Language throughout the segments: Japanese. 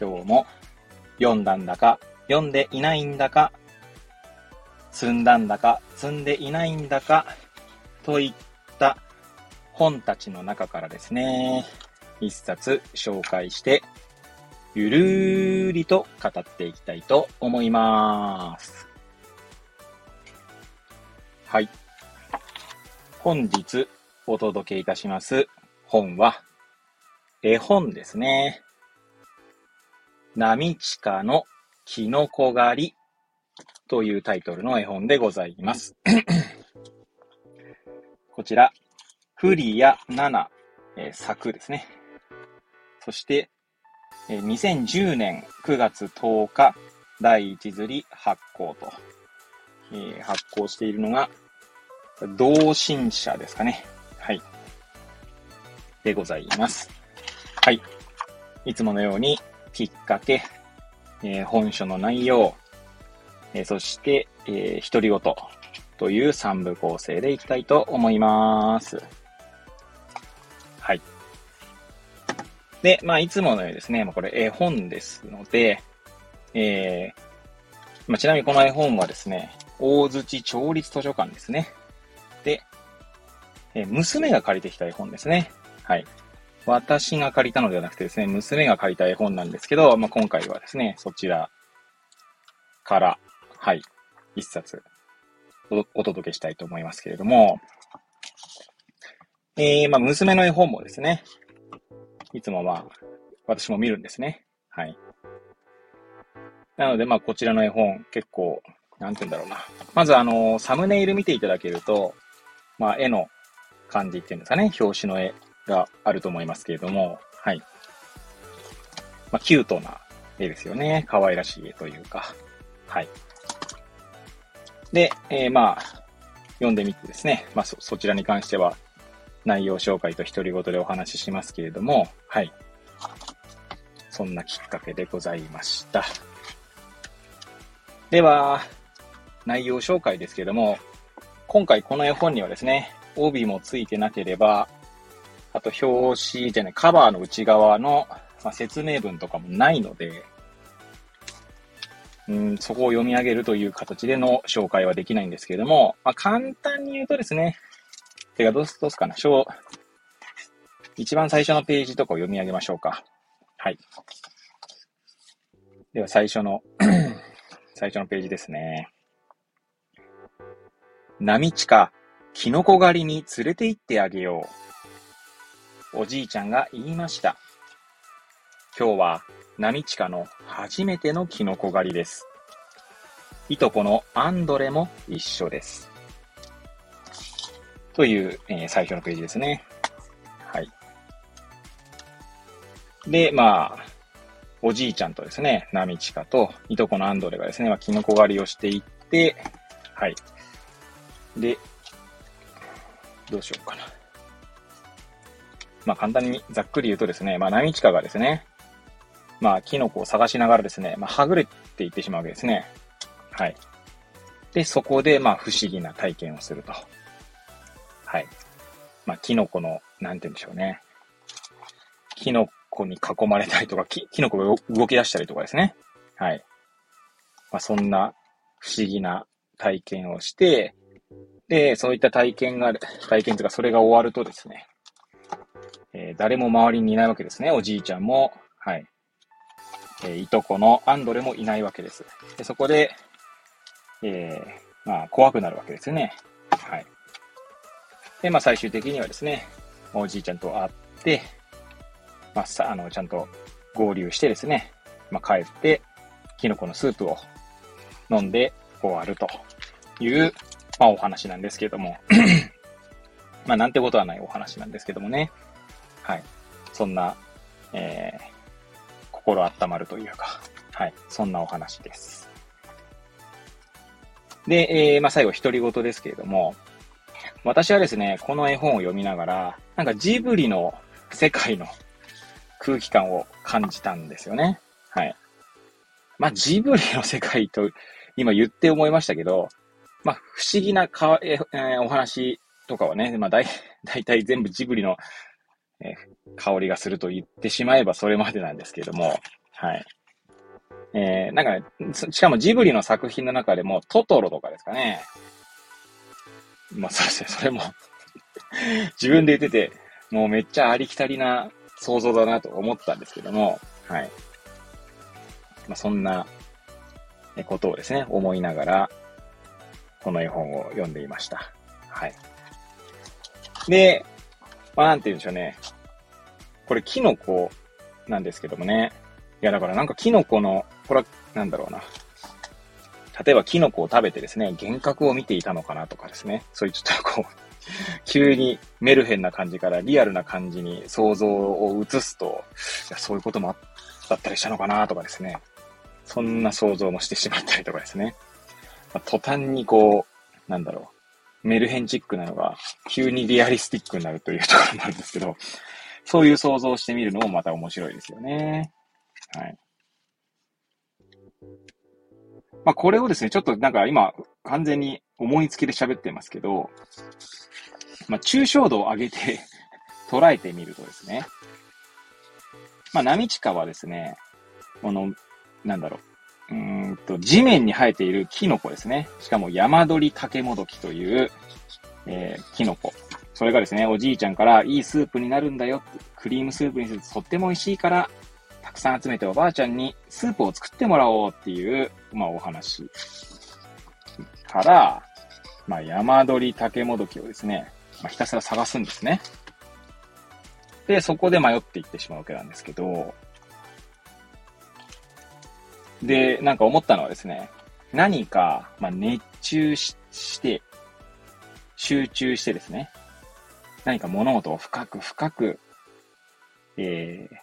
今日も読んだんだか、読んでいないんだか、積んだんだか、積んでいないんだか、といった本たちの中からですね、一冊紹介して、ゆるーりと語っていきたいと思います。はい。本日お届けいたします本は、絵本ですね。波地下のキノコ狩りというタイトルの絵本でございます。こちら、フリア7、えー、作ですね。そして、えー、2010年9月10日、第一釣り発行と、えー、発行しているのが、同心者ですかね。はい。でございます。はい。いつものように、きっかけ、えー、本書の内容、えー、そして、えー、独り言という3部構成でいきたいと思います。はい。で、まあ、いつものようにですね、ま、これ絵本ですので、えー、まあ、ちなみにこの絵本はですね、大槌町立図書館ですね。で、えー、娘が借りてきた絵本ですね。はい。私が借りたのではなくてですね、娘が借りた絵本なんですけど、まあ、今回はですね、そちらから、はい、一冊お届けしたいと思いますけれども、えー、まあ、娘の絵本もですね、いつもまあ、私も見るんですね。はい。なので、まあ、こちらの絵本、結構、なんて言うんだろうな。まず、あの、サムネイル見ていただけると、まあ、絵の感じっていうんですかね、表紙の絵があると思いますけれども、はい。まあ、キュートな絵ですよね。可愛らしい絵というか、はい。で、えー、まあ、読んでみてですね、まあそ、そちらに関しては、内容紹介と独り言でお話ししますけれども、はい。そんなきっかけでございました。では、内容紹介ですけれども、今回この絵本にはですね、帯もついてなければ、あと表紙じゃない、カバーの内側の、まあ、説明文とかもないので、うん、そこを読み上げるという形での紹介はできないんですけれども、まあ、簡単に言うとですね、てか、どうす、どうすかな。小、一番最初のページとかを読み上げましょうか。はい。では、最初の 最初のページですね。波地下、キノコ狩りに連れて行ってあげよう。おじいちゃんが言いました。今日は、波地下の初めてのキノコ狩りです。いとこのアンドレも一緒です。という、えー、最初のページですね。はい。で、まあ、おじいちゃんとですね、ナミチカと、いとこのアンドレがですね、まあ、キノコ狩りをしていって、はい。で、どうしようかな。まあ、簡単にざっくり言うとですね、まあ、ナミチカがですね、まあ、キノコを探しながらですね、まあ、はぐれていってしまうわけですね。はい。で、そこで、まあ、不思議な体験をすると。はい。まあ、キノコの、なんて言うんでしょうね。キノコに囲まれたりとか、キキノコが動き出したりとかですね。はい。まあ、そんな不思議な体験をして、で、そういった体験が、体験とか、それが終わるとですね、えー、誰も周りにいないわけですね。おじいちゃんも、はい。えー、いとこのアンドレもいないわけです。で、そこで、えー、まあ、怖くなるわけですね。はい。で、まあ最終的にはですね、おじいちゃんと会って、まあさ、あの、ちゃんと合流してですね、まあ帰って、キノコのスープを飲んで終わるという、まあお話なんですけども、まあなんてことはないお話なんですけどもね。はい。そんな、えー、心温まるというか、はい、そんなお話です。で、えー、まあ、最後、独り言ですけれども、私はですね、この絵本を読みながら、なんかジブリの世界の空気感を感じたんですよね。はい。まあ、ジブリの世界と今言って思いましたけど、まあ、不思議なかえー、お話とかはね、まあ、だい、だいたい全部ジブリの、え、香りがすると言ってしまえばそれまでなんですけれども、はい。えー、なんかね、しかもジブリの作品の中でもトトロとかですかね。まあ、そうですね、それも 自分で言ってて、もうめっちゃありきたりな想像だなと思ったんですけども、はい。まあ、そんなことをですね、思いながら、この絵本を読んでいました。はい。で、まあ、なんて言うんでしょうね。これ、キノコなんですけどもね。いや、だからなんかキノコの、これは、なんだろうな。例えばキノコを食べてですね、幻覚を見ていたのかなとかですね。そういうちょっとこう、急にメルヘンな感じからリアルな感じに想像を移すと、いやそういうこともあったりしたのかなとかですね。そんな想像もしてしまったりとかですね。まあ、途端にこう、なんだろう、メルヘンチックなのが急にリアリスティックになるというところもあるんですけど、そういう想像をしてみるのもまた面白いですよね。はい。まあ、これをですね、ちょっとなんか今、完全に思いつきで喋ってますけど、まあ、抽象度を上げて 捉えてみるとですね、まあ、波地下はですね、この、なんだろう、うんと、地面に生えているキノコですね。しかも山鳥竹もどきという、えー、キノコ。それがですね、おじいちゃんからいいスープになるんだよ。クリームスープにするととっても美味しいから、たくさん集めておばあちゃんにスープを作ってもらおうっていう、まあお話から、まあ山鳥竹もどきをですね、まあ、ひたすら探すんですね。で、そこで迷っていってしまうわけなんですけど、で、なんか思ったのはですね、何か、まあ、熱中しして、集中してですね、何か物事を深く深く、えー、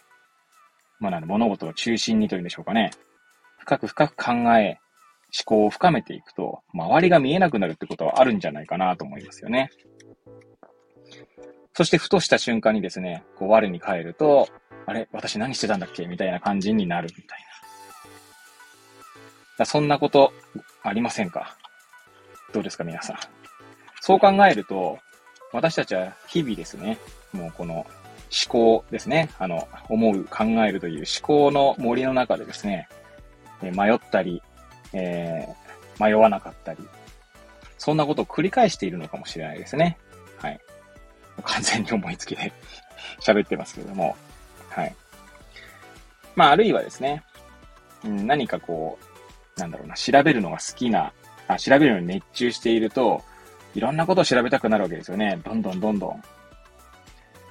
まあなん物事を中心にというんでしょうかね。深く深く考え、思考を深めていくと、周りが見えなくなるってことはあるんじゃないかなと思いますよね。そしてふとした瞬間にですね、こう我に返ると、あれ私何してたんだっけ？みたいな感じになるみたいな。そんなことありませんか？どうですか皆さん。そう考えると、私たちは日々ですね、もうこの思考ですね、あの、思う、考えるという思考の森の中でですね、迷ったり、えー、迷わなかったり、そんなことを繰り返しているのかもしれないですね。はい。完全に思いつきで 喋ってますけれども、はい。まあ、あるいはですね、うん、何かこう、なんだろうな、調べるのが好きな、あ、調べるのに熱中していると、いろんなことを調べたくなるわけですよね。どんどんどんどん。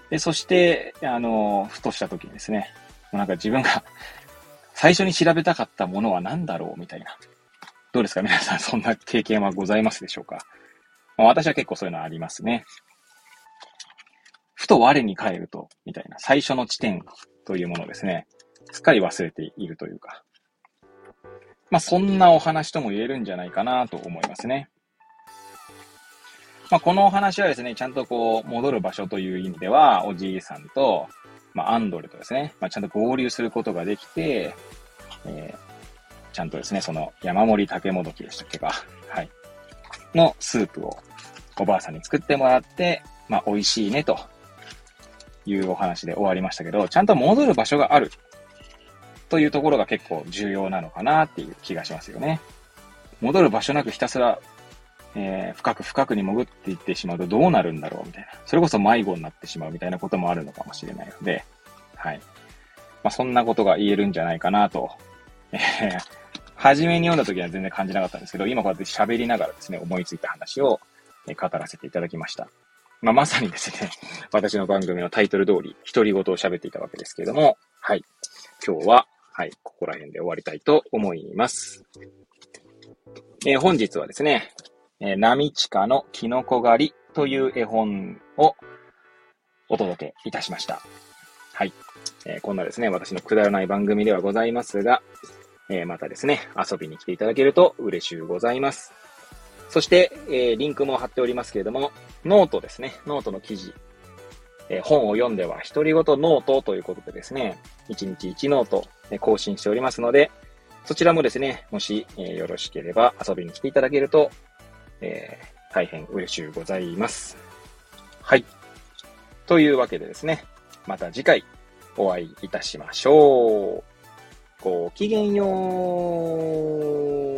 で、そして、あの、ふとした時にですね、なんか自分が 最初に調べたかったものは何だろうみたいな。どうですか？皆さん、そんな経験はございますでしょうか、ま、私は結構そういうのありますね。ふと我に返ると、みたいな、最初の地点というものですね。すっかり忘れているというか。まあ、そんなお話とも言えるんじゃないかなと思いますね。まあ、このお話はですね、ちゃんとこう、戻る場所という意味では、おじいさんと、まあ、アンドレとですね、まあ、ちゃんと合流することができて、えー、ちゃんとですね、その山盛り竹もどきでしたっけか、はい、のスープをおばあさんに作ってもらって、まあ、美味しいねというお話で終わりましたけど、ちゃんと戻る場所があるというところが結構重要なのかなっていう気がしますよね。戻る場所なくひたすら、えー、深く深くに潜っていってしまうとどうなるんだろうみたいな。それこそ迷子になってしまうみたいなこともあるのかもしれないので、はい。まあ、そんなことが言えるんじゃないかなと、えー、初めに読んだ時は全然感じなかったんですけど、今こうやって喋りながらですね、思いついた話を語らせていただきました。まあ、まさにですね、私の番組のタイトル通り、独り言を喋っていたわけですけれども、はい。今日ははい、ここら辺で終わりたいと思います。えー、本日はですね、えー、波地下のキノコ狩りという絵本をお届けいたしました。はい。えー、こんなですね、私のくだらない番組ではございますが、えー、またですね、遊びに来ていただけると嬉しゅうございます。そして、えー、リンクも貼っておりますけれども、ノートですね、ノートの記事、えー、本を読んでは独り言ノートということでですね、1日1ノート、ね、更新しておりますので、そちらもですね、もし、え、よろしければ遊びに来ていただけると、えー、大変嬉しゅうございます。はい。というわけでですね、また次回お会いいたしましょう。ごきげんよう。